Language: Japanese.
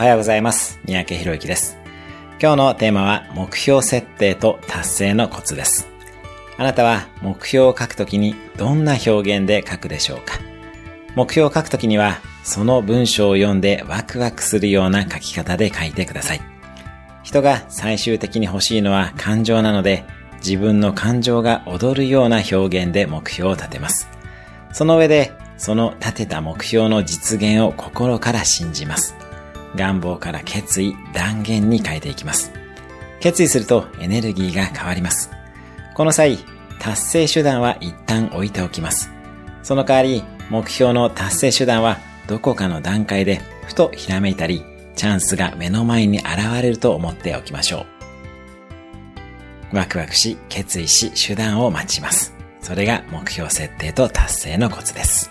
おはようございます。三宅博之です。今日のテーマは目標設定と達成のコツです。あなたは目標を書くときにどんな表現で書くでしょうか？目標を書くときにはその文章を読んでワクワクするような書き方で書いてください。人が最終的に欲しいのは感情なので自分の感情が踊るような表現で目標を立てます。その上でその立てた目標の実現を心から信じます。願望から決意、断言に変えていきます。決意するとエネルギーが変わります。この際、達成手段は一旦置いておきます。その代わり、目標の達成手段はどこかの段階でふとひらめいたり、チャンスが目の前に現れると思っておきましょう。ワクワクし、決意し、手段を待ちます。それが目標設定と達成のコツです。